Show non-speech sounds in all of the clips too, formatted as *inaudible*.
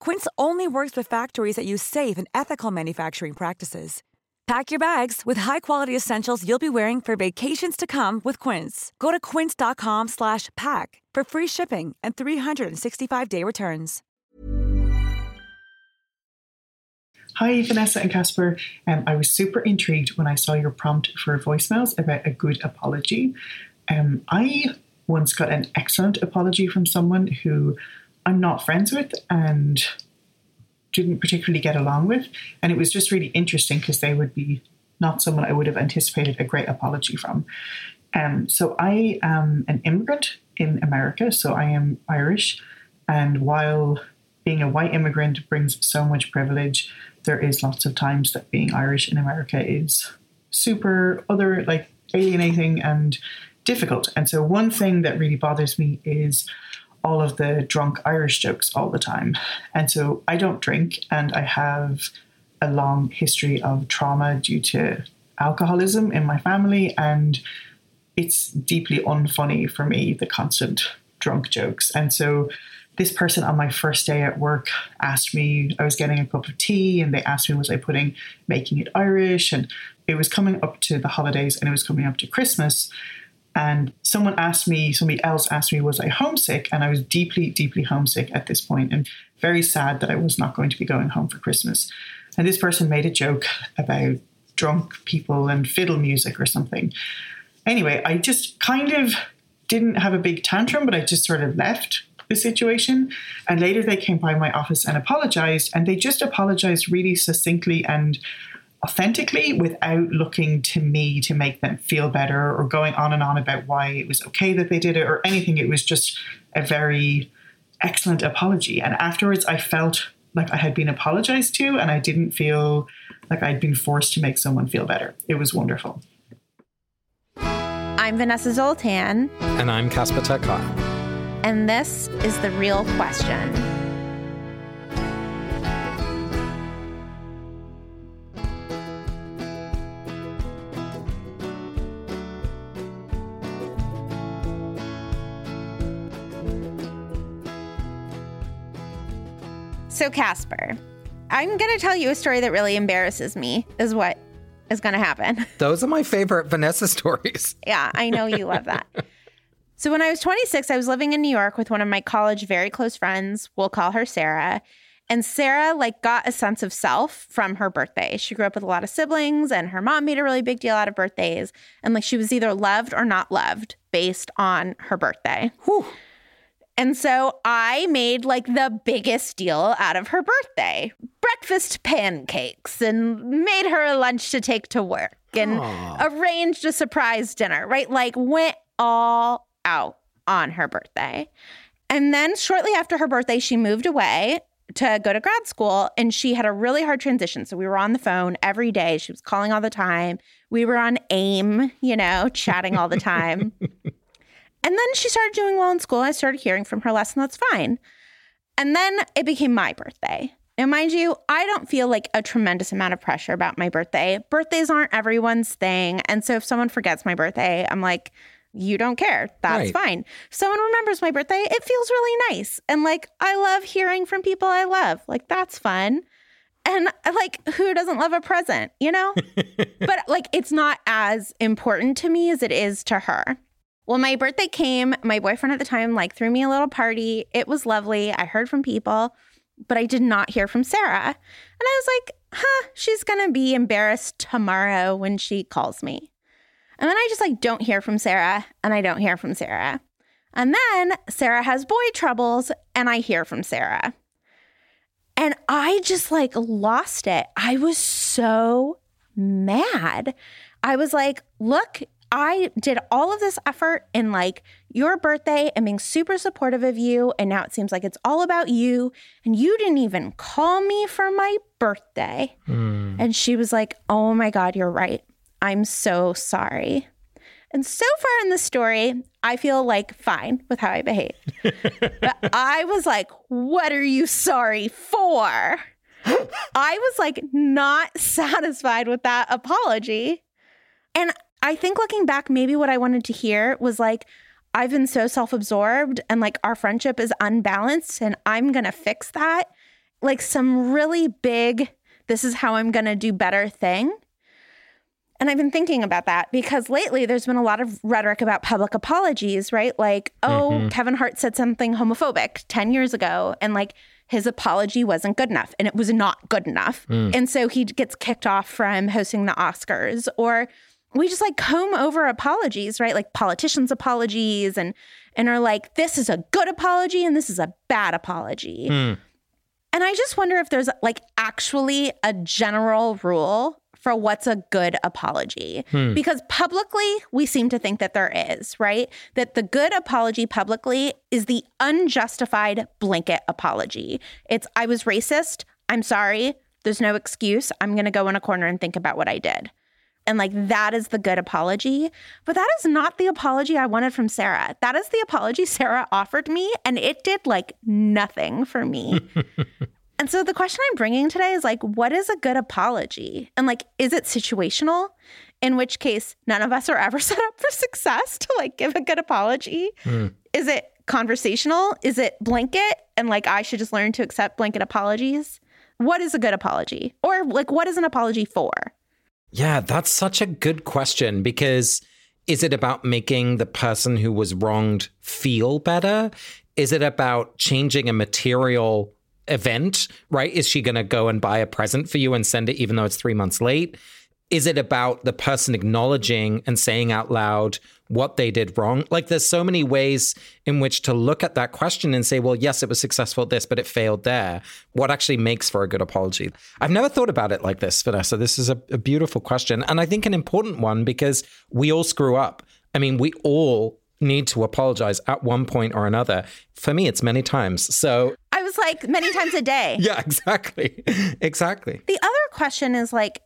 Quince only works with factories that use safe and ethical manufacturing practices. Pack your bags with high-quality essentials you'll be wearing for vacations to come with Quince. Go to quince.com/pack for free shipping and 365-day returns. Hi, Vanessa and Casper. Um, I was super intrigued when I saw your prompt for voicemails about a good apology. Um, I once got an excellent apology from someone who I'm not friends with and didn't particularly get along with. And it was just really interesting because they would be not someone I would have anticipated a great apology from. Um, so I am an immigrant in America, so I am Irish. And while being a white immigrant brings so much privilege, there is lots of times that being Irish in America is super other, like alienating and difficult. And so one thing that really bothers me is all of the drunk Irish jokes all the time. And so I don't drink and I have a long history of trauma due to alcoholism in my family and it's deeply unfunny for me the constant drunk jokes. And so this person on my first day at work asked me I was getting a cup of tea and they asked me was I putting making it Irish and it was coming up to the holidays and it was coming up to Christmas and someone asked me, somebody else asked me, was I homesick? And I was deeply, deeply homesick at this point and very sad that I was not going to be going home for Christmas. And this person made a joke about drunk people and fiddle music or something. Anyway, I just kind of didn't have a big tantrum, but I just sort of left the situation. And later they came by my office and apologized, and they just apologized really succinctly and authentically without looking to me to make them feel better or going on and on about why it was okay that they did it or anything. It was just a very excellent apology. And afterwards, I felt like I had been apologized to and I didn't feel like I'd been forced to make someone feel better. It was wonderful. I'm Vanessa Zoltan. And I'm Casper ter And this is The Real Question. So, Casper, I'm going to tell you a story that really embarrasses me, is what is going to happen. *laughs* Those are my favorite Vanessa stories. yeah, I know you love that. *laughs* So, when I was 26, I was living in New York with one of my college very close friends. We'll call her Sarah. And Sarah like got a sense of self from her birthday. She grew up with a lot of siblings and her mom made a really big deal out of birthdays and like she was either loved or not loved based on her birthday. Whew. And so I made like the biggest deal out of her birthday breakfast pancakes and made her a lunch to take to work and Aw. arranged a surprise dinner, right? Like went all out on her birthday. And then shortly after her birthday, she moved away to go to grad school and she had a really hard transition. So we were on the phone every day. She was calling all the time. We were on AIM, you know, chatting all the time. *laughs* And then she started doing well in school. I started hearing from her less, and that's fine. And then it became my birthday. And mind you, I don't feel like a tremendous amount of pressure about my birthday. Birthdays aren't everyone's thing. And so if someone forgets my birthday, I'm like, you don't care. That's Right. fine. Someone remembers my birthday. It feels really nice. And like, I love hearing from people I love. Like, that's fun. And like, who doesn't love a present, you know? *laughs* but like, it's not as important to me as it is to her. Well, my birthday came. My boyfriend at the time like threw me a little party. It was lovely. I heard from people, but I did not hear from Sarah. And I was like, huh, she's going to be embarrassed tomorrow when she calls me. And then I just like don't hear from Sarah and I don't hear from Sarah. And then Sarah has boy troubles and I hear from Sarah. And I just like lost it. I was so mad. I was like, look, I did all of this effort in like your birthday and being super supportive of you. And now it seems like it's all about you. And you didn't even call me for my birthday. Hmm. And she was like, oh my God, you're right. I'm so sorry. And so far in the story, I feel like fine with how I behaved. *laughs* but I was like, what are you sorry for? *gasps* I was like not *laughs* satisfied with that apology. And I think looking back, maybe what I wanted to hear was like, I've been so self absorbed and like our friendship is unbalanced and I'm going to fix that. Like some really big, this is how I'm going to do better thing. And I've been thinking about that because lately there's been a lot of rhetoric about public apologies, right? Like, oh, mm-hmm. Kevin Hart said something homophobic 10 years ago and like his apology wasn't good enough and it was not good enough. Mm. And so he gets kicked off from hosting the Oscars or we just like comb over apologies, right? Like politicians' apologies and and are like this is a good apology and this is a bad apology. Hmm. And I just wonder if there's like actually a general rule for what's a good apology. Hmm. Because publicly, we seem to think that there is, right? That the good apology publicly is the unjustified blanket apology. It's, I was racist. I'm sorry. There's no excuse. I'm going to go in a corner and think about what I did. And like that is the good apology. But that is not the apology I wanted from Sarah. That is the apology Sarah offered me. And it did like nothing for me. *laughs* and so the question I'm bringing today is like, what is a good apology? And like, is it situational? In which case, none of us are ever *laughs* set up for success to like give a good apology. Hmm. Is it conversational? Is it blanket? And like, I should just learn to accept blanket apologies? What is a good apology? Or like, what is an apology for? Yeah, that's such a good question because is it about making the person who was wronged feel better? Is it about changing a material event, right? Is she going to go and buy a present for you and send it even though it's three months late? Is it about the person acknowledging and saying out loud what they did wrong? Like, there's so many ways in which to look at that question and say, well, yes, it was successful at this, but it failed there. What actually makes for a good apology? I've never thought about it like this, Vanessa. This is a, a beautiful question. And I think an important one because we all screw up. I mean, we all need to apologize at one point or another. For me, it's many times. So, I was like many times a day. *laughs* yeah, exactly. exactly. The other question is like,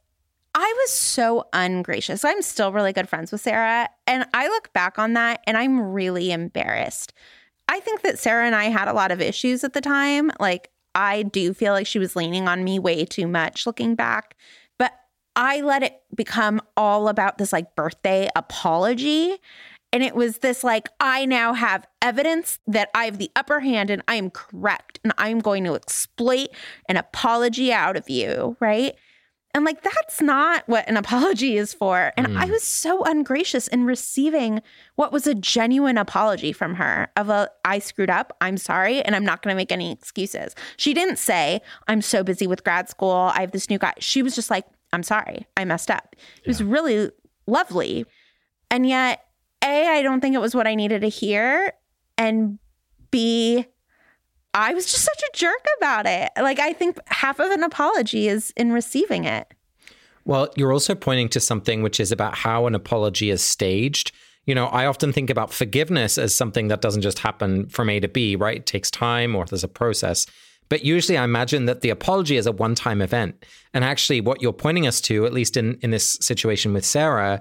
I was so ungracious. I'm still really good friends with Sarah. And I look back on that and I'm really embarrassed. I think that Sarah and I had a lot of issues at the time. Like, I do feel like she was leaning on me way too much looking back. But I let it become all about this like birthday apology. And it was this like, I now have evidence that I have the upper hand and I am correct. And I'm going to exploit an apology out of you. Right. And like, that's not what an apology is for. And I mm. was so ungracious in receiving what was a genuine apology from her of a, I screwed up. I'm sorry. And I'm not going to make any excuses. She didn't say, I'm so busy with grad school. I have this new guy. She was just like, I'm sorry. I messed up. It was really lovely. And yet, A, I don't think it was what I needed to hear. And B, I was just such a jerk about it. Like, I think half of an apology is in receiving it. Well, you're also pointing to something which is about how an apology is staged. You know, I often think about forgiveness as something that doesn't just happen from A to B, right? It takes time or there's a process. But usually I imagine that the apology is a one time event. And actually, what you're pointing us to, at least in, in this situation with Sarah,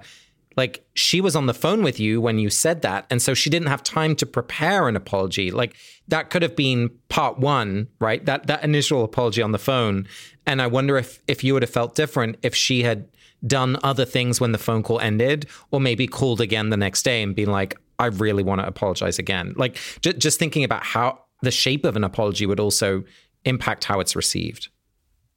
like she was on the phone with you when you said that. And so she didn't have time to prepare an apology. Like that could have been part one, right? That that initial apology on the phone. And I wonder if if you would have felt different if she had done other things when the phone call ended, or maybe called again the next day and been like, I really want to apologize again. Like j- just thinking about how the shape of an apology would also impact how it's received.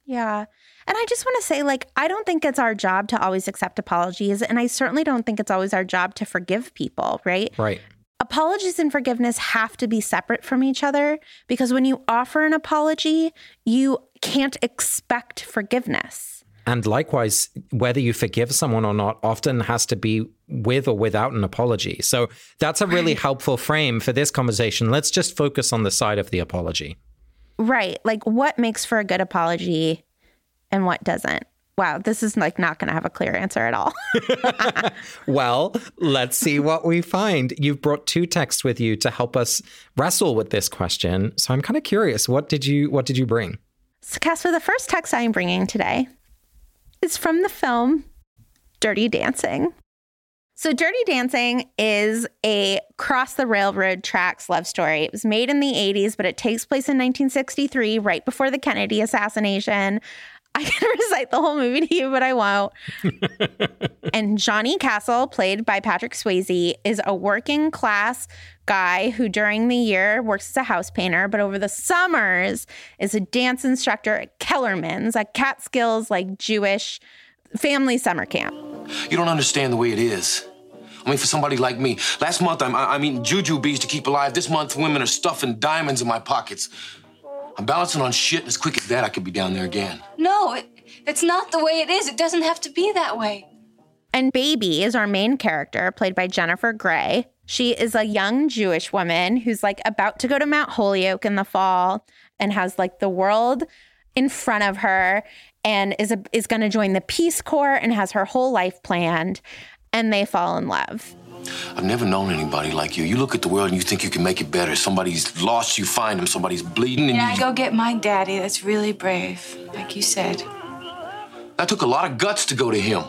Yeah. And I just want to say, like, I don't think it's our job to always accept apologies. And I certainly don't think it's always our job to forgive people, right? Right. Apologies and forgiveness have to be separate from each other because when you offer an apology, you can't expect forgiveness. And likewise, whether you forgive someone or not often has to be with or without an apology. So that's a really helpful frame for this conversation. Let's just focus on the side of the apology. Right. Like what makes for a good apology and what doesn't? Wow, this is like not going to have a clear answer at all. *laughs* well, let's see what we find. You've brought two texts with you to help us wrestle with this question. So I'm kind of curious, what did you what did you bring? So, Casper, the first text I'm bringing today is from the film Dirty Dancing. So, Dirty Dancing is a cross the railroad tracks love story. It was made in the 80s, but it takes place in 1963, right before the Kennedy assassination. I can *laughs* recite the whole movie to you, but I won't. *laughs* and Johnny Castle, played by Patrick Swayze, is a working class guy who during the year works as a house painter, but over the summers is a dance instructor at Kellerman's, a Catskills like Jewish family summer camp. You don't understand the way it is. I mean, for somebody like me, last month I'm, I'm eating jujubes to keep alive. This month, women are stuffing diamonds in my pockets. I'm balancing on shit, and as quick as that, I could be down there again. No, it, it's not the way it is. It doesn't have to be that way. And Baby is our main character, played by Jennifer Grey. She is a young Jewish woman who's like about to go to Mount Holyoke in the fall and has like the world in front of her and is a, is going to join the Peace Corps and has her whole life planned and they fall in love. I've never known anybody like you. You look at the world and you think you can make it better. Somebody's lost, you find them. Somebody's bleeding, and Yeah, you... go get my daddy. That's really brave, like you said. That took a lot of guts to go to him.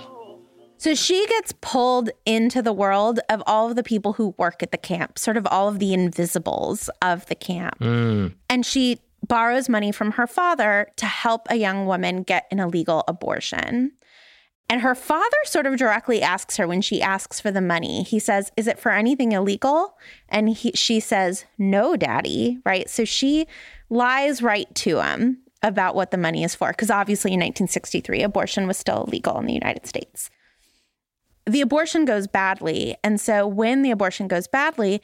So she gets pulled into the world of all of the people who work at the camp, sort of all of the invisibles of the camp. Mm. And she borrows money from her father to help a young woman get an illegal abortion. And her father sort of directly asks her when she asks for the money. He says, "Is it for anything illegal?" And he, she says, "No, daddy." Right? So she lies right to him about what the money is for because obviously in 1963 abortion was still illegal in the United States. The abortion goes badly, and so when the abortion goes badly,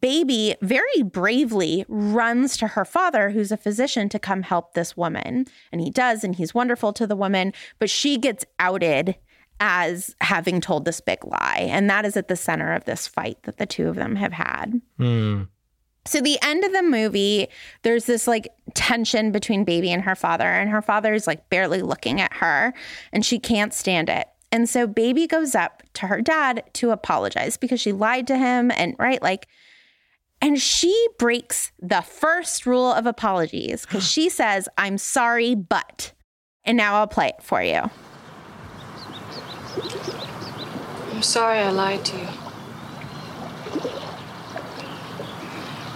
Baby very bravely runs to her father, who's a physician, to come help this woman. And he does, and he's wonderful to the woman, but she gets outed as having told this big lie. And that is at the center of this fight that the two of them have had. Hmm. So, the end of the movie, there's this like tension between Baby and her father, and her father is like barely looking at her, and she can't stand it. And so, Baby goes up to her dad to apologize because she lied to him, and right, like, and she breaks the first rule of apologies because she says, I'm sorry, but. And now I'll play it for you. I'm sorry I lied to you.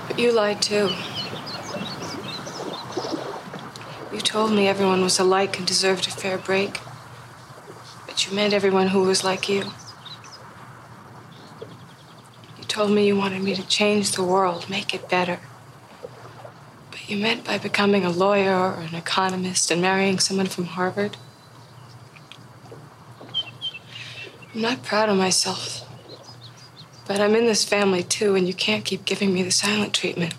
But you lied too. You told me everyone was alike and deserved a fair break. But you meant everyone who was like you. Told me you wanted me to change the world, make it better. But you meant by becoming a lawyer or an economist and marrying someone from Harvard. I'm not proud of myself. But I'm in this family too, and you can't keep giving me the silent treatment.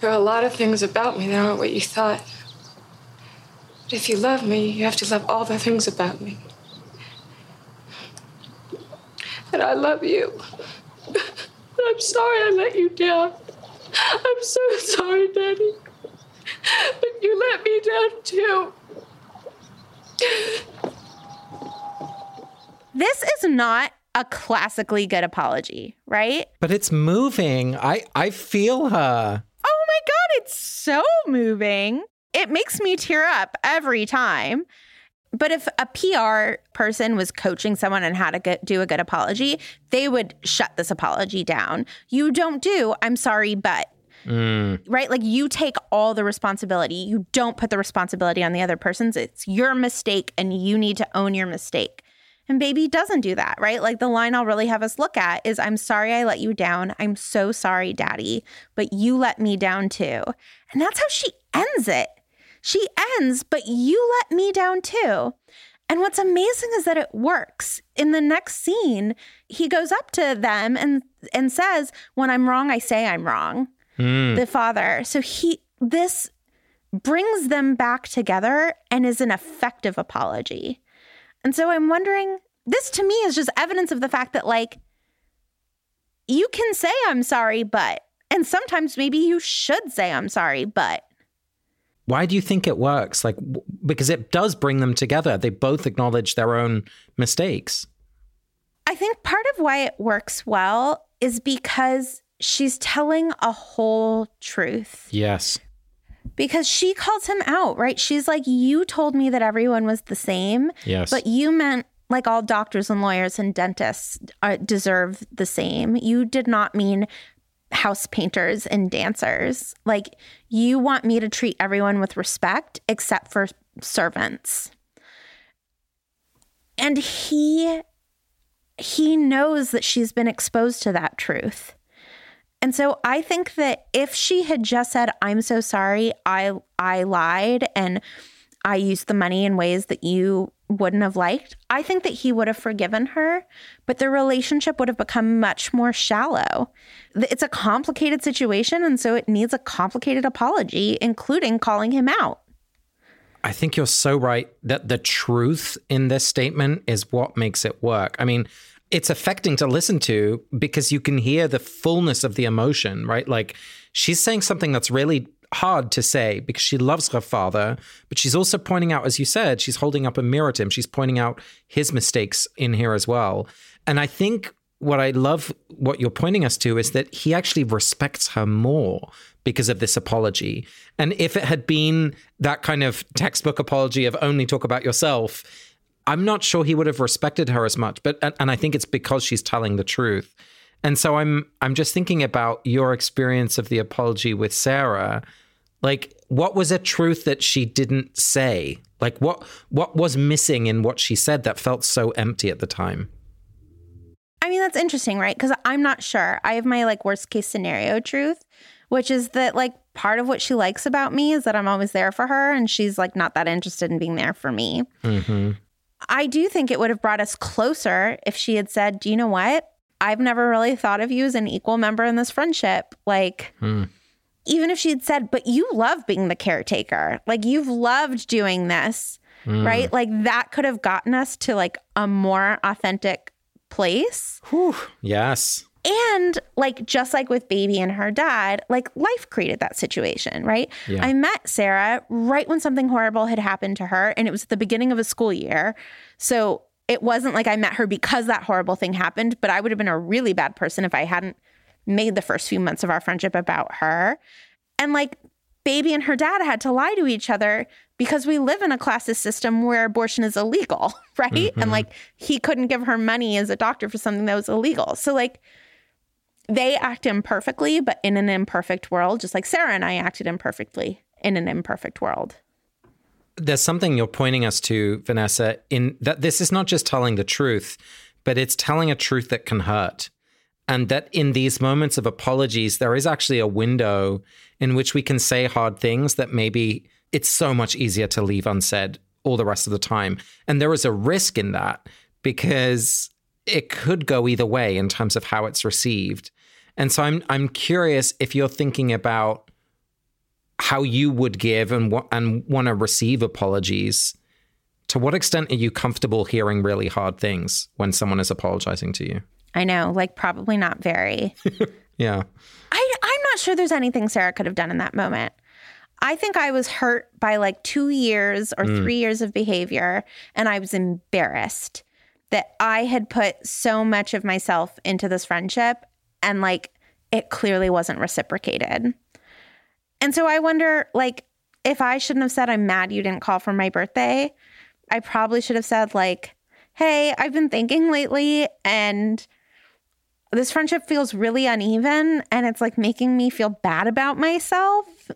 There are a lot of things about me that aren't what you thought. But if you love me, you have to love all the things about me. And I love you. I'm sorry I let you down. I'm so sorry, Daddy. But you let me down too. This is not a classically good apology, right? But it's moving. I I feel her. Oh my God, it's so moving. It makes me tear up every time. But if a PR person was coaching someone on how to get, do a good apology, they would shut this apology down. You don't do, I'm sorry, but. Mm. Right? Like you take all the responsibility. You don't put the responsibility on the other person's. It's your mistake and you need to own your mistake. And baby doesn't do that, right? Like the line I'll really have us look at is I'm sorry I let you down. I'm so sorry, daddy, but you let me down too. And that's how she ends it. She ends, but you let me down too. And what's amazing is that it works. In the next scene, he goes up to them and and says, "When I'm wrong, I say I'm wrong." Hmm. The father. So he this brings them back together and is an effective apology. And so I'm wondering, this to me is just evidence of the fact that, like, you can say, I'm sorry, but, and sometimes maybe you should say, I'm sorry, but. Why do you think it works? Like, w- because it does bring them together. They both acknowledge their own mistakes. I think part of why it works well is because she's telling a whole truth. Yes. Because she calls him out, right? She's like, You told me that everyone was the same, Yes. but you meant like all doctors and lawyers and dentists uh, deserve the same. You did not mean house painters and dancers. Like, you want me to treat everyone with respect except for servants. And he he knows that she's been exposed to that truth. And so I think that if she had just said, I'm so sorry, I I lied and I used the money in ways that you wouldn't have liked, I think that he would have forgiven her, but the relationship would have become much more shallow. It's a complicated situation, and so it needs a complicated apology, including calling him out. I think you're so right that the truth in this statement is what makes it work. I mean, it's affecting to listen to because you can hear the fullness of the emotion, right? Like she's saying something that's really hard to say because she loves her father, but she's also pointing out, as you said, she's holding up a mirror to him. She's pointing out his mistakes in here as well. And I think what I love, what you're pointing us to, is that he actually respects her more because of this apology. And if it had been that kind of textbook apology of only talk about yourself, I'm not sure he would have respected her as much. But and I think it's because she's telling the truth. And so I'm I'm just thinking about your experience of the apology with Sarah. Like what was a truth that she didn't say? Like what what was missing in what she said that felt so empty at the time? I mean, that's interesting, right? Because I'm not sure. I have my like worst case scenario truth, which is that like part of what she likes about me is that I'm always there for her and she's like not that interested in being there for me. Mm-hmm. I do think it would have brought us closer if she had said, Do you know what? I've never really thought of you as an equal member in this friendship. Like, hmm. Even if she had said, But you love being the caretaker, like, you've loved doing this, mm. right? Like, that could have gotten us to like a more authentic place. Yes. And like just like with baby and her dad, like life created that situation, right? Yeah. I met Sarah right when something horrible had happened to her and it was at the beginning of a school year. So it wasn't like I met her because that horrible thing happened, but I would have been a really bad person if I hadn't made the first few months of our friendship about her. And like baby and her dad had to lie to each other because we live in a classist system where abortion is illegal, *laughs* right? And mm-hmm. like he couldn't give her money as a doctor for something that was illegal. So like they act imperfectly, but in an imperfect world, just like Sarah and I acted imperfectly in an imperfect world. there's something you're pointing us to, Vanessa, in that this is not just telling the truth, but it's telling a truth that can hurt. And that in these moments of apologies, there is actually a window in which we can say hard things that maybe it's so much easier to leave unsaid all the rest of the time. And there is a risk in that because it could go either way in terms of how it's received. And so I'm I'm curious if you're thinking about how you would give and wa- and want to receive apologies. To what extent are you comfortable hearing really hard things when someone is apologizing to you? I know, like probably not very. *laughs* Yeah. I, I'm not sure there's anything Sarah could have done in that moment. I think I was hurt by like two years or mm. three years of behavior, and I was embarrassed that I had put so much of myself into this friendship and like it clearly wasn't reciprocated. And so I wonder, like, if I shouldn't have said, I'm mad you didn't call for my birthday, I probably should have said, like, hey, I've been thinking lately and this friendship feels really uneven and it's like making me feel bad about myself,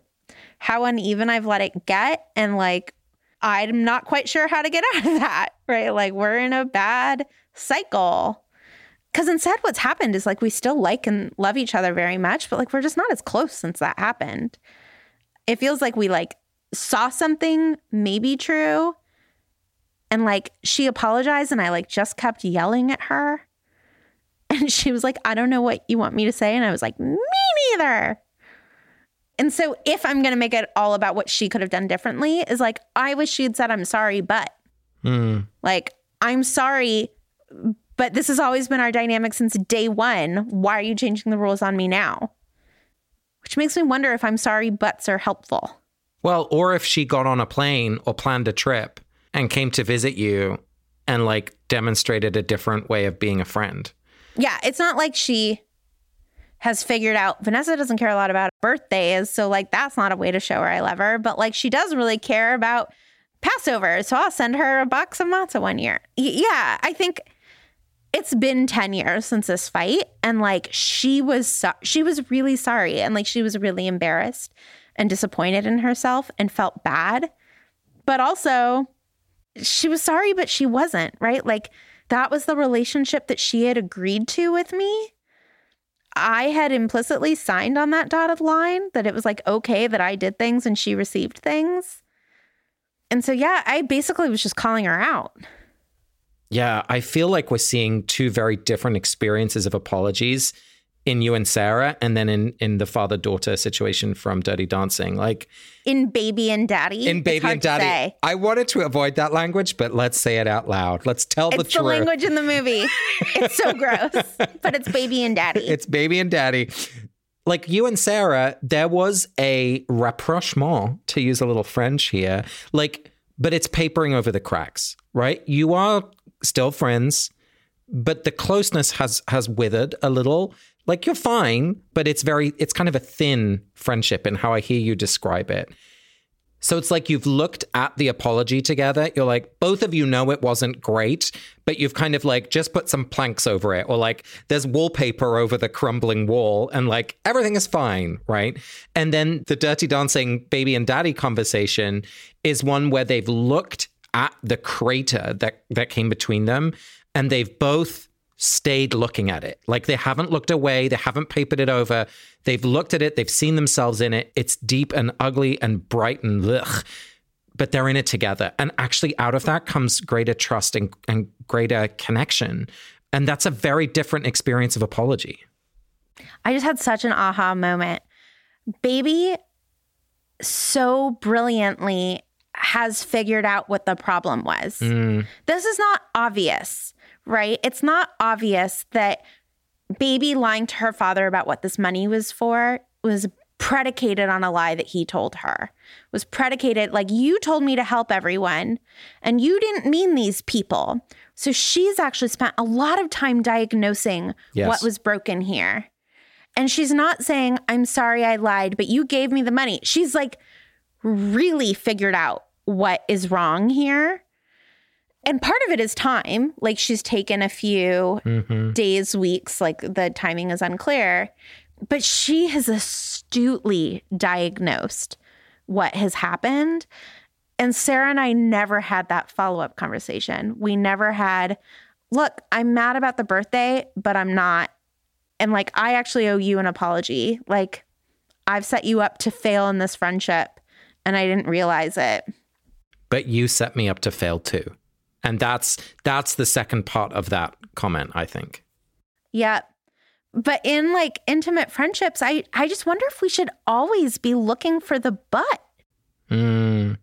how uneven I've let it get. And like, I'm not quite sure how to get *laughs* out of that, right? Like, we're in a bad cycle. Because instead, what's happened is like we still like and love each other very much, but like we're just not as close since that happened. It feels like we like saw something maybe true and like she apologized and I like just kept yelling at her. *laughs* And she was like, I don't know what you want me to say. And I was like, me neither. And so if I'm going to make it all about what she could have done differently, is like, I wish she had said, I'm sorry, but hmm. like, I'm sorry, but this has always been our dynamic since day one. Why are you changing the rules on me now? Which makes me wonder if I'm sorry, buts are helpful. Well, or if she got on a plane or planned a trip and came to visit you and like demonstrated a different way of being a friend. Yeah, it's not like she has figured out Vanessa doesn't care a lot about birthdays. So, like, that's not a way to show her I love her. But, like, she does really care about Passover. So, I'll send her a box of matzah one year. Y- yeah, I think it's been 10 years since this fight. And, like, she was, so- she was really sorry. And, like, she was really embarrassed and disappointed in herself and felt bad. But also, she was sorry, but she wasn't, right? Like, that was the relationship that she had agreed to with me. I had implicitly signed on that dotted line that it was like okay that I did things and she received things. And so, yeah, I basically was just calling her out. Yeah, I feel like we're seeing two very different experiences of apologies in you and Sarah, and then in in the father daughter situation from Dirty Dancing. Like In Baby and Daddy. in Baby and Daddy. I wanted to avoid that language, but let's say it out loud. Let's tell the truth. It's the truth. language in the *laughs* movie. it's so gross, but it's Baby and Daddy. It's Baby and Daddy. Like you and Sarah, there was a rapprochement, to use a little French here. Like, but it's papering over the cracks, right? You are still friends, but the closeness has has withered a little. Like you're fine, but it's very it's kind of a thin friendship in how I hear you describe it. So it's like you've looked at the apology together. You're like, both of you know it wasn't great, but you've kind of like just put some planks over it, or like there's wallpaper over the crumbling wall, and like everything is fine, right? And then the dirty dancing baby and daddy conversation is one where they've looked at the crater that that came between them, and they've both stayed looking at it. Like they haven't looked away, they haven't papered it over. They've looked at it, they've seen themselves in it. It's deep and ugly and bright and ugh, but they're in it together. And actually, out of that comes greater trust and, and greater connection. And that's a very different experience of apology. I just had such an aha moment. Baby so brilliantly has figured out what the problem was. Mm. This is not obvious, right? It's not obvious that baby lying to her father about what this money was for was predicated on a lie that he told her. Was predicated like you told me to help everyone and you didn't mean these people. So she's actually spent a lot of time diagnosing Yes. what was broken here. And she's not saying, I'm sorry I lied, but you gave me the money. She's like really figured out what is wrong here. And part of it is time. Like she's taken a few mm-hmm. days, weeks, like the timing is unclear. But she has astutely diagnosed what has happened. And Sarah and I never had that follow up conversation. We never had, look, I'm mad about the birthday, but I'm not. And like, I actually owe you an apology. Like, I've set you up to fail in this friendship and I didn't realize it. But you set me up to fail too. And that's that's the second part of that comment, I think. Yeah. But in like intimate friendships, I, I just wonder if we should always be looking for the but. Mm.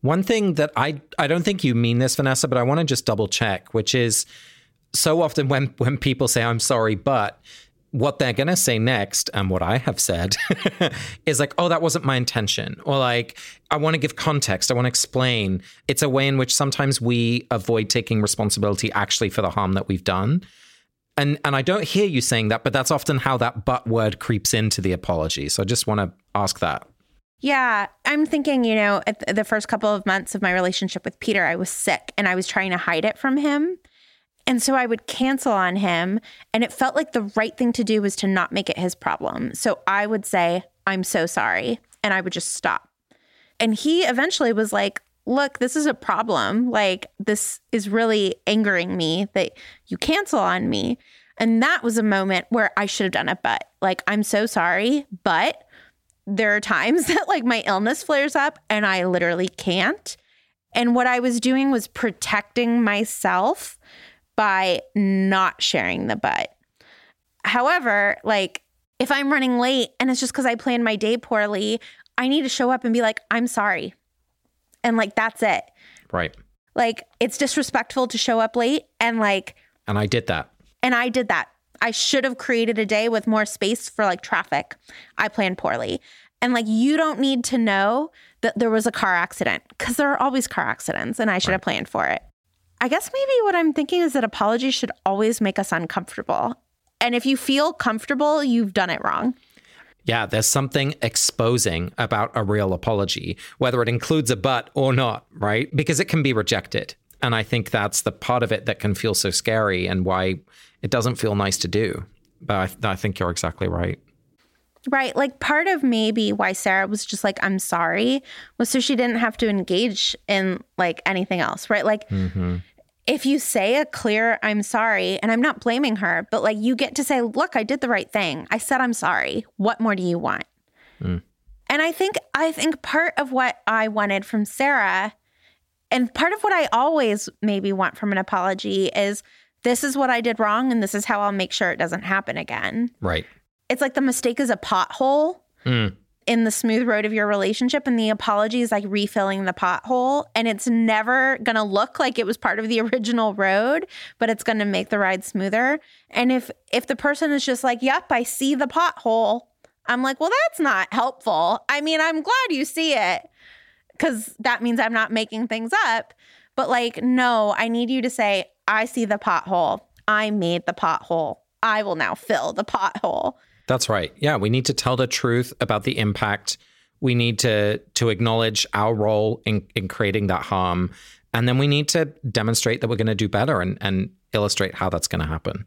One thing that I I don't think you mean this, Vanessa, but I want to just double check, which is so often when when people say I'm sorry, but what they're gonna say next, and what I have said, *laughs* is like, oh, that wasn't my intention, or like, I want to give context, I want to explain. It's a way in which sometimes we avoid taking responsibility actually for the harm that we've done. And and I don't hear you saying that, but that's often how that but word creeps into the apology. So I just want to ask that. Yeah, I'm thinking, you know, the first couple of months of my relationship with Peter, I was sick and I was trying to hide it from him. And so I would cancel on him. And it felt like the right thing to do was to not make it his problem. So I would say, I'm so sorry. And I would just stop. And he eventually was like, Look, this is a problem. Like, this is really angering me that you cancel on me. And that was a moment where I should have done it. But like, I'm so sorry. But there are times *laughs* that like my illness flares up and I literally can't. And what I was doing was protecting myself by not sharing the but. However, like if I'm running late and it's just because I planned my day poorly, I need to show up and be like, I'm sorry. And like, that's it. Right. Like, it's disrespectful to show up late. And like, And I did that. and I did that. I should have created a day with more space for like traffic. I planned poorly. And like, you don't need to know that there was a car accident because there are always car accidents and I should have planned for it. I guess maybe what I'm thinking is that apologies should always make us uncomfortable. And if you feel comfortable, you've done it wrong. Yeah, there's something exposing about a real apology, whether it includes a but or not, right? Because it can be rejected. And I think that's the part of it that can feel so scary and why it doesn't feel nice to do. But I, I think you're exactly right. Right. Like part of maybe why Sarah was just like, I'm sorry, was so she didn't have to engage in like anything else. Right. Like, mm-hmm. If you say a clear I'm sorry, and I'm not blaming her, but like you get to say, look, I did the right thing. I said I'm sorry. What more do you want? And I think I think part of what I wanted from Sarah, and part of what I always maybe want from an apology is this is what I did wrong, and this is how I'll make sure it doesn't happen again. Right. It's like the mistake is a pothole Mm. In the smooth road of your relationship and the apology is like refilling the pothole and it's never going to look like it was part of the *laughs* original road but it's going to make the ride smoother. And if if the person is just like yep i see the pothole i'm like well that's not helpful. I mean i'm glad you see it cuz that means i'm not making things up. But like no i need you to say i see the pothole. I made the pothole. I will now fill the pothole That's right. Yeah, we need to tell the truth about the impact. We need to to acknowledge our role in in creating that harm, and then we need to demonstrate that we're going to do better and and illustrate how that's going to happen,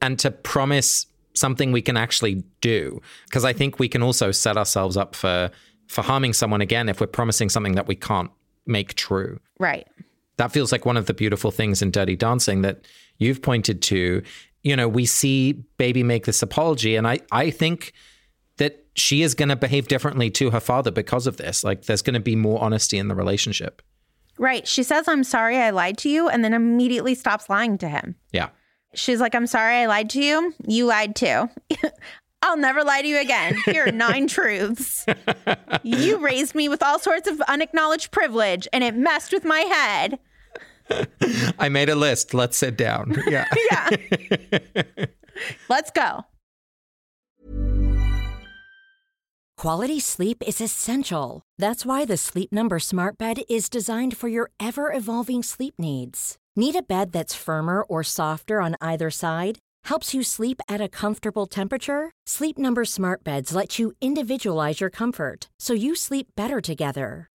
and to promise something we can actually do. Because I think we can also set ourselves up for for harming someone again if we're promising something that we can't make true right that feels like one of the beautiful things in Dirty Dancing that you've pointed to. You know, we see Baby make this apology, and I, I think that she is going to behave differently to her father because of this. Like, there's going to be more honesty in the relationship. Right. She says, I'm sorry I lied to you, and then immediately stops lying to him. Yeah. She's like, I'm sorry I lied to you. You lied too. *laughs* I'll never lie to you again. Here are nine *laughs* truths. *laughs* You raised me with all sorts of unacknowledged privilege, and it messed with my head. *laughs* I made a list. Let's sit down. *laughs* Yeah. Yeah. Let's go. Quality sleep is essential. That's why the Sleep Number Smart Bed is designed for your ever evolving sleep needs. Need a bed that's firmer or softer on either side? Helps you sleep at a comfortable temperature? Sleep Number Smart Beds let you individualize your comfort so you sleep better together.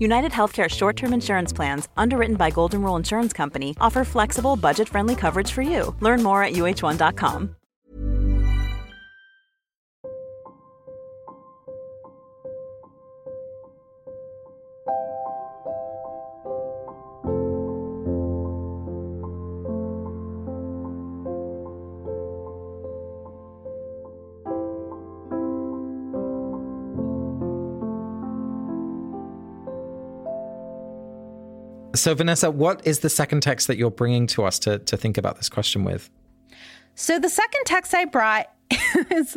United Healthcare short term insurance plans, underwritten by Golden Rule Insurance Company, offer flexible, budget friendly coverage for you. Learn more at uh1.com. So, Vanessa, what is the second text that you're bringing to us to, to think about this question with? So, the second text I brought *laughs* is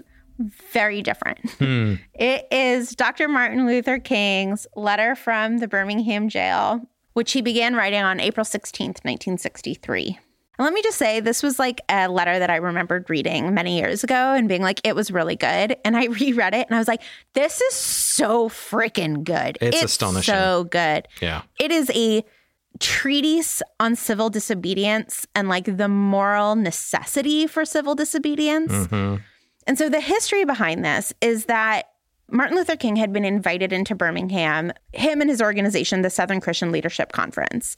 very different. Hmm. It is Dr. Martin Luther King's letter from the Birmingham jail, which he began writing on April 16th, 1963. And let me just say, this was like a letter that I remembered reading many years ago and being like, it was really good. And I *laughs* reread it and I was like, this is so freaking good. It's astonishing. So good. Yeah. It is a treatise on civil disobedience and like the moral necessity for civil disobedience. Mhm. And so the history behind this is that Martin Luther King had been invited into Birmingham, him and his organization, the Southern Christian Leadership Conference.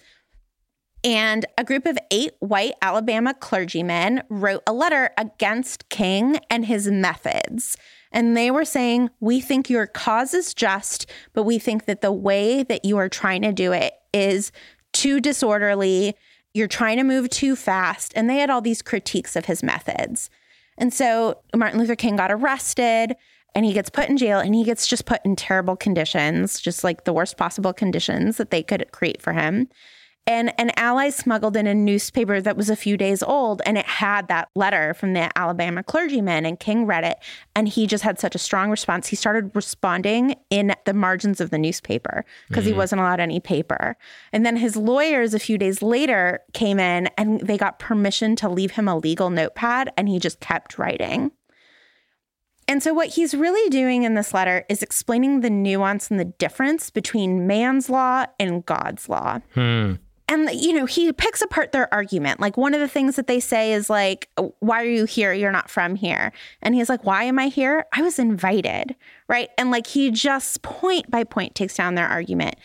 And a group of eight white Alabama clergymen wrote a letter against King and his methods. And they were saying, We think your cause is just, but we think that the way that you are trying to do it is too disorderly. You're trying to move too fast. And they had all these critiques of his methods. And so Martin Luther King got arrested and he gets put in jail and he gets just put in terrible conditions, just like the worst possible conditions that they could create for him. And an ally smuggled in a newspaper that was a few days old and it had that letter from the Alabama clergyman. And King read it and he just had such a strong response. He started responding in the margins of the newspaper because he Mhm. wasn't allowed any paper. And then his lawyers, a few days later, came in and they got permission to leave him a legal notepad and he just kept writing. And so, what he's really doing in this letter is explaining the nuance and the difference between man's law and God's law. Hmm. And, you know, he picks apart their argument. Like, one of the things that they say is, like, why are you here? You're not from here. And he's like, why am I here? I was invited. Right. And, like, he just point by point takes down their argument.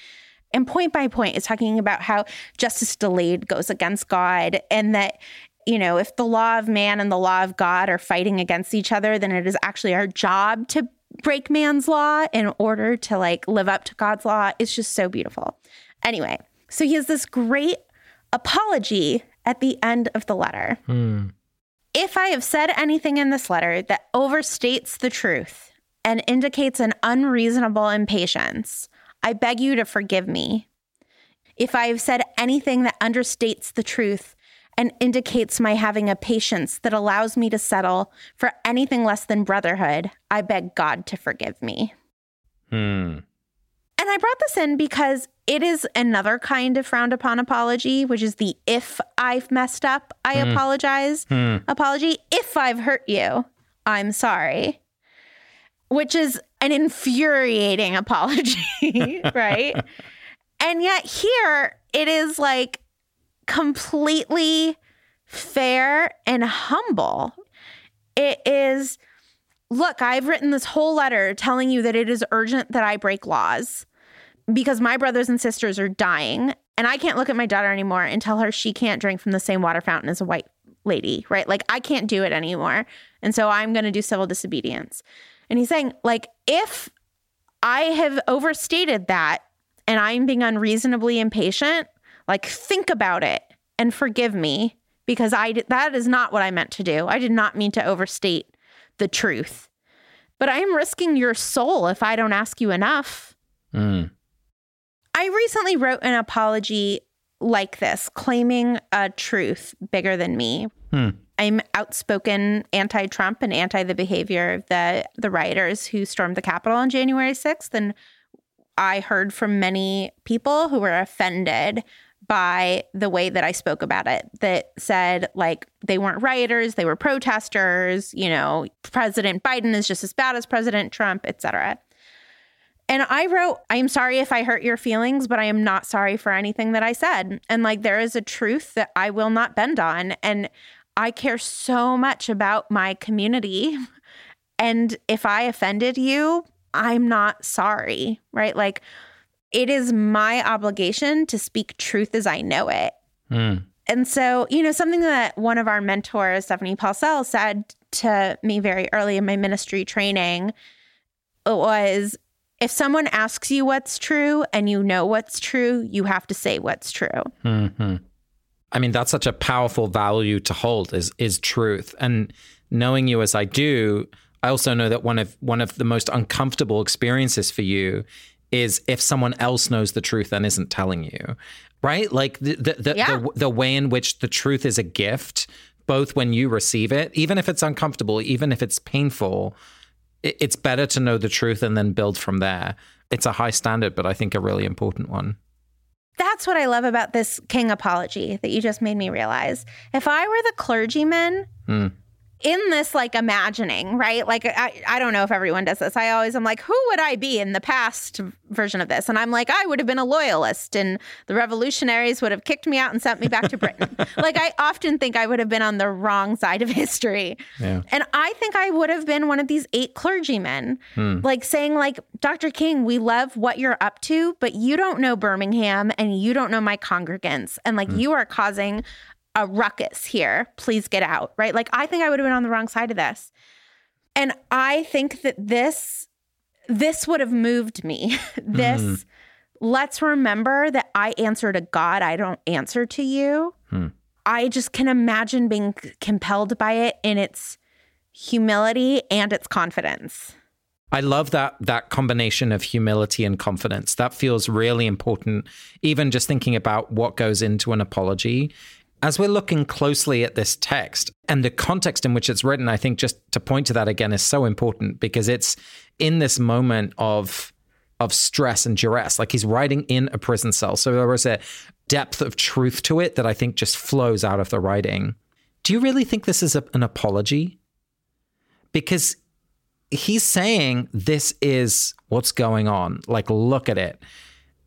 And point by point is talking about how justice delayed goes against God and that, you know, if the law of man and the law of God are fighting against each other, then it is actually our job to break man's law in order to like live up to God's law. It's just so beautiful. Anyway, so he has this great apology at the end of the letter. Hmm. If I have said anything in this letter that overstates the truth and indicates an unreasonable impatience, I beg you to forgive me. If I have said anything that understates the truth and indicates my having a patience that allows me to settle for anything less than brotherhood, I beg God to forgive me. Hmm. And I brought this in because it is another kind of frowned upon apology, which is the if I've messed up, I Hmm. apologize Hmm. apology. If I've hurt you, I'm sorry, which is an infuriating *laughs* apology, right? and yet here it is like completely fair and humble. It is, look, I've written this whole letter telling you that it is urgent that I break laws because my brothers and sisters are dying and I can't look at my daughter anymore and tell her she can't drink from the same water fountain as a white lady, right? Like I can't do it anymore. And so I'm going to do civil disobedience. And he's saying like if I have overstated that and I'm being unreasonably impatient, like think about it and forgive me because I that is not what I meant to do. I did not mean to overstate the truth. But I am risking your soul if I don't ask you enough. Hmm. I recently wrote an apology like this, claiming a truth bigger than me. Hmm. I'm outspoken anti-Trump and anti the behavior of the the rioters who stormed the Capitol on January 6th. And I heard from many people who were offended by the way that I spoke about it that said like they weren't rioters, they were protesters, you know, President Biden is just as bad as President Trump, etc. And I wrote, I am sorry if I hurt your feelings, but I am not sorry for anything that I said. And like, there is a truth that I will not bend on. And I care so much about my community. And if I offended you, I'm not sorry, right? Like, it is my obligation to speak truth as I know it. Hmm. And so, you know, something that one of our mentors, Stephanie Paulsell, said to me very early in my ministry training was if someone asks you what's true and you know what's true, you have to say what's true. hmm I mean, that's such a powerful value to hold is is truth. And knowing you as I do, I also know that one of one of the most uncomfortable experiences for you is if someone else knows the truth and isn't telling you, right? Like the the the, Yeah. the, the way in which the truth is a gift, both when you receive it, even if it's uncomfortable, even if it's painful, it's better to know the truth and then build from there. It's a high standard, but I think a really important one. That's what I love about this king apology that you just made me realize. If I were the clergyman Hmm. In this like imagining, right? Like I, I don't know if everyone does this. I always am like, who would I be in the past version of this? And I'm like, I would have been a loyalist and the revolutionaries would have kicked me out and sent me back to Britain. *laughs* like I often think I would have been on the wrong side of history. Yeah. And I think I would have been one of these eight clergymen, hmm. like saying, like, Dr. King, we love what you're up to, but you don't know Birmingham and you don't know my congregants. And like hmm. you are causing a ruckus here. Please get out. Right. Like I think I would have been on the wrong side of this. And I think that this this would have moved me. *laughs* this hmm. let's remember that I answer to God. I don't answer to you. Hmm. I just can imagine being compelled by it in its humility and its confidence. I love that that combination of humility and confidence. That feels really important even just thinking about what goes into an apology. As we're looking closely at this text and the context in which it's written, I think just to point to that again is so important because it's in this moment of of stress and duress. Like he's writing in a prison cell. So there was a depth of truth to it that I think just flows out of the writing. Do you really think this is a, an apology? Because he's saying this is what's going on. Like, look at it.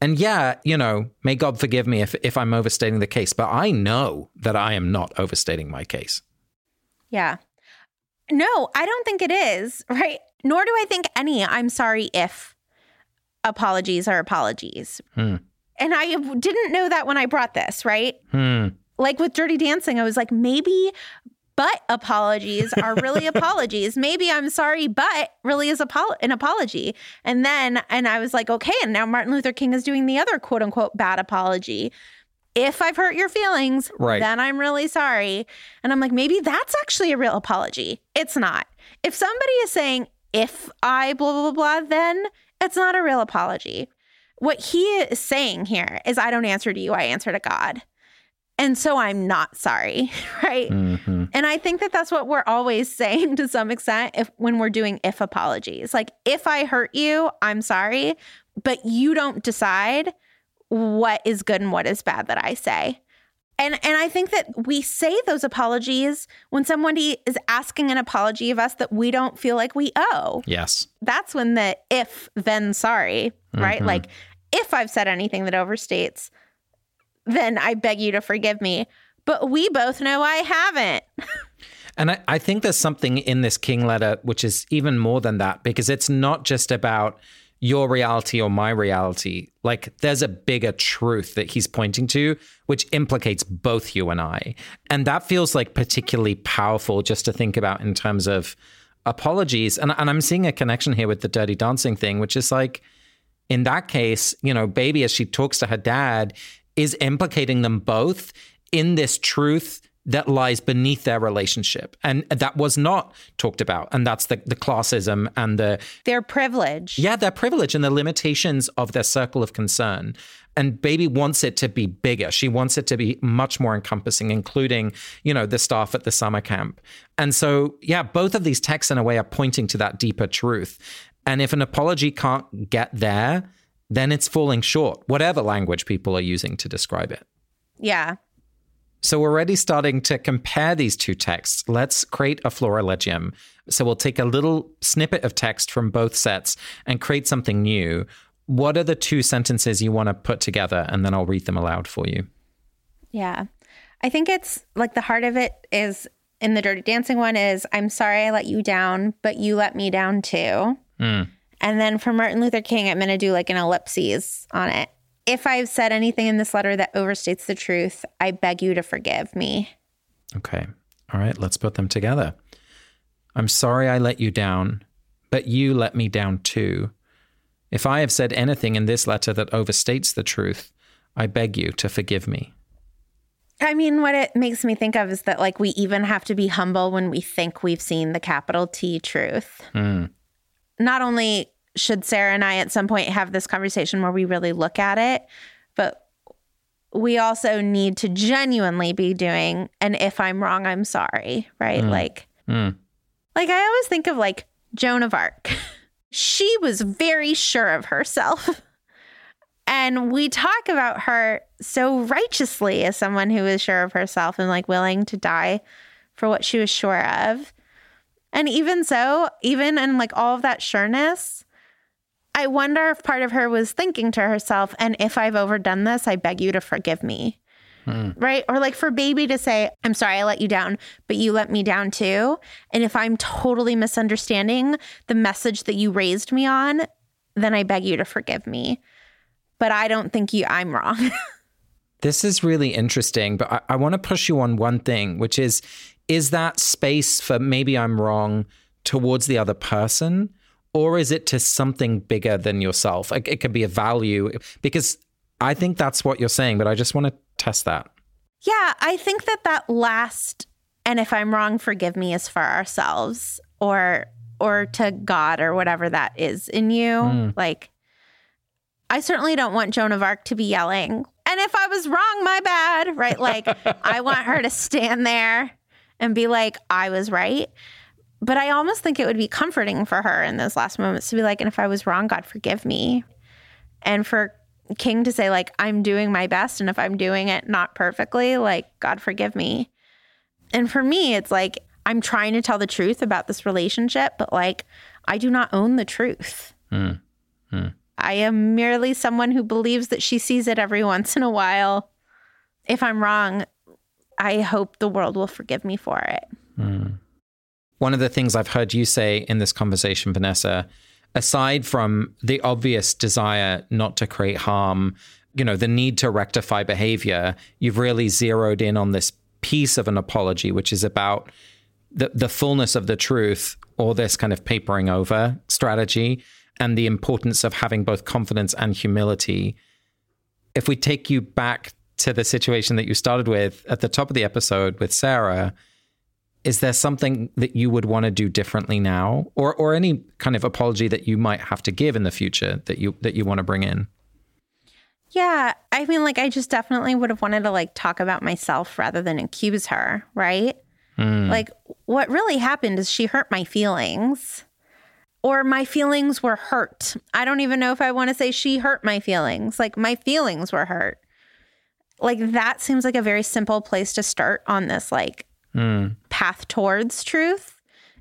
And yeah, you know, may God forgive me if, if I'm overstating the case, but I know that I am not overstating my case. Yeah. No, I don't think it is, *laughs* right? Nor do I think any I'm sorry if apologies are apologies. Hmm. And I didn't know that when I brought this, right? Hmm. Like with Dirty Dancing, I was like, maybe but apologies are really *laughs* apologies. Maybe I'm sorry, but really is apo- an apology. And then, and I was like, okay, and now Martin Luther King is doing the other quote unquote bad apology. If I've hurt your feelings, Right. then I'm really sorry. And I'm like, maybe that's actually a real apology. It's not. If somebody is saying, if I blah, blah, blah, blah, then it's not a real apology. What he is saying here is, I don't answer to you, I answer to God. And so I'm not sorry, *laughs* right? Mhm. And I think that that's what we're always *laughs* saying to some extent if when we're doing if apologies. Like if I hurt you, I'm sorry, but you don't decide what is good and what is bad that I say. And and I think that we say those apologies when somebody is asking an apology of us that we don't feel like we owe. Yes. That's when the if then sorry, right? Mhm. Like if I've said anything that overstates, then I beg you to forgive me. But we both know I haven't. *laughs* And I, I think there's something in this King letter which is even more than that because it's not just about your reality or my reality. Like there's a bigger truth that he's pointing to, which implicates both you and I. And that feels like particularly powerful just to think about in terms of apologies. And, and I'm seeing a connection here with the dirty dancing thing, which is like, in that case, you know, baby, as she talks to her dad, is implicating them both in this truth that lies beneath their relationship. And that was not talked about. And that's the, the classism and the, Their privilege. yeah, their privilege and the limitations of their circle of concern. And baby wants it to be bigger. She wants it to be much more encompassing, including, you know, the staff at the summer camp. And so, yeah, both of these texts in a way are pointing to that deeper truth. And if an apology can't get there, then it's falling short, whatever language people are using to describe it. Yeah. So we're already starting to compare these two texts. Let's create a florilegium. So we'll take a little snippet of text from both sets and create something new. What are the two sentences you want to put together? And then I'll read them aloud for you. Yeah. I think it's like the heart of it is in the Dirty Dancing one is I'm sorry I let you down, but you let me down too. Mm. And then for Martin Luther King, I'm going to do like an ellipses on it. If I've said anything in this letter that overstates the truth, I beg you to forgive me. Okay. All right. Let's put them together. I'm sorry I let you down, but you let me down too. If I have said anything in this letter that overstates the truth, I beg you to forgive me. I mean, what it makes me think of is that like we even have to be humble when we think we've seen the capital T truth. Mm. Not only should Sarah and I at some point have this conversation where we really look at it, but we also need to genuinely be doing and if I'm wrong, I'm sorry, right? Like Mm. like I always think of like Joan of Arc. *laughs* she was very sure of herself. *laughs* And we talk about her so righteously as someone who is sure of herself and like willing to die for what she was sure of. And even so, even in like all of that sureness, I wonder if part of her was thinking to herself, and if I've overdone this, I beg you to forgive me. Hmm. Right. Or like for baby to say, I'm sorry I let you down, but you let me down too. And if I'm totally misunderstanding the message that you raised me on, then I beg you to forgive me. But I don't think you, I'm wrong. *laughs* This is really interesting, but I, I want to push you on one thing, which is is that space for maybe I'm wrong towards the other person? Or is it to something bigger than yourself? Like it could be a value because I think that's what you're saying, but I just want to test that. Yeah, I think that that last and if I'm wrong, forgive me is for ourselves or or to God or whatever that is in you. Hmm. Like I certainly don't want Joan of Arc to be yelling, and if I was wrong, my bad, right? Like *laughs* I want her to stand there and be like, I was right. But I almost think it would be comforting for her in those last moments to be like, and if I was wrong, God forgive me. And for King to say, like, I'm doing my best. And if I'm doing it not perfectly, like, God forgive me. And for me, it's like, I'm trying to tell the truth about this relationship, but like, I do not own the truth. Hmm. Hmm. I am merely someone who believes that she sees it every once in a while. If I'm wrong, I hope the world will forgive me for it. Hmm. One of the things I've heard you say in this conversation, Vanessa, aside from the obvious desire not to create harm, you know, the need to rectify behavior, you've really zeroed in on this piece of an apology, which is about the, the fullness of the truth or this kind of papering over strategy and the importance of having both confidence and humility. If we take you back to the situation that you started with at the top of the episode with Sarah, is there something that you would want to do differently now or or any kind of apology that you might have to give in the future that you that you want to bring in Yeah, I mean, like, I just definitely would have wanted to like talk about myself rather than accuse her, right? Hmm. Like, what really happened is she hurt my feelings, or my feelings were hurt. I don't even know if I want to say she hurt my feelings. Like, my feelings were hurt. Like, that seems like a very simple place to start on this, like, path towards truth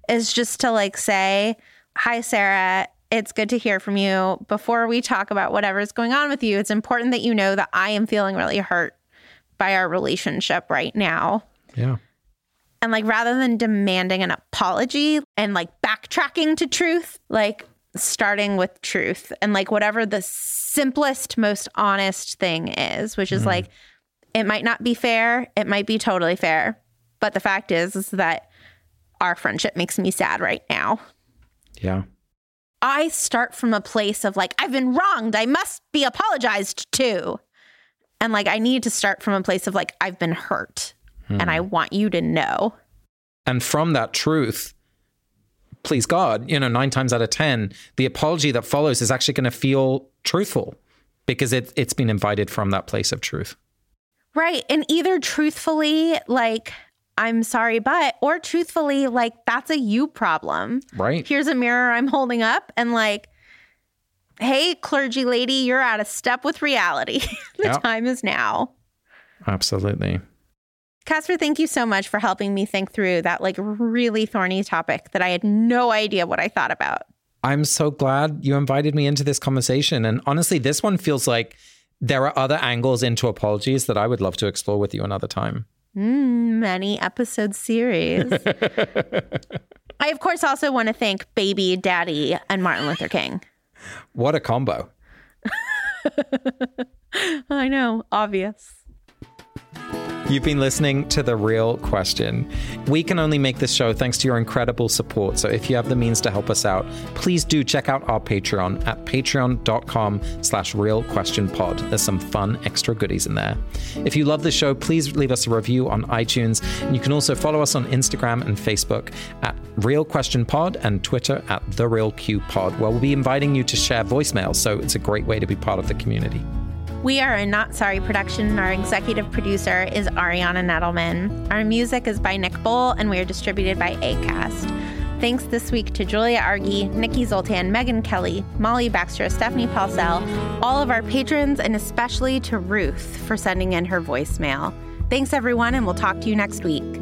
is just to like say, Hi, Sarah. It's good to hear from you. Before we talk about whatever's going on with you, it's important that you know that I am feeling really hurt by our relationship right now. yeah And like rather than demanding an apology and like backtracking to truth, like starting with truth and like whatever the simplest, most honest thing is, which is mm. like it might not be fair, it might be totally fair. But the fact is, is that our friendship makes me sad right now. yeah I start from a place of like, I've been wronged. I must be apologized to. And like, I need to start from a place of like, I've been hurt and I hmm. want you to know. and from that truth please god you know 9 times out of 10 the apology that follows is actually going to feel truthful because it it's been invited from that place of truth Right. And either truthfully, like, I'm sorry, but, or truthfully, like, that's a you problem. right Here's a mirror I'm holding up and like, hey, clergy lady, you're out of step with reality. *laughs* the Yeah. time is now. absolutely Casper, thank you so much for helping me think through that like really thorny topic that I had no idea what I thought about. I'm so glad you invited me into this conversation. And honestly, this one feels like there are other angles into apologies that I would love to explore with you another time. Mm, many episode series. *laughs* I, of course, also want to thank baby, daddy, and Martin Luther King. What a combo. *laughs* I know, obvious. You've been listening to The Real Question. We can only make this show thanks to your incredible support. So if you have the means to help us out, please do check out our Patreon at patreon.com slash realquestionpod. There's some fun extra goodies in there. If you love the show, please leave us a review on iTunes. And you can also follow us on Instagram and Facebook at Real Question Pod and Twitter at The Real Q Pod, where we'll be inviting you to share voicemails. So it's a great way to be part of the community. We are a Not Sorry production, and our executive producer is Ariana Nedelman. Our music is by Nick Bowl, and we are distributed by ACAST. Thanks this week to Julia Argy, Nikki Zoltan, Megan Kelly, Molly Baxter, Stephanie Paulsell, all of our patrons, and especially to Ruth for sending in her voicemail. Thanks, everyone, and we'll talk to you next week.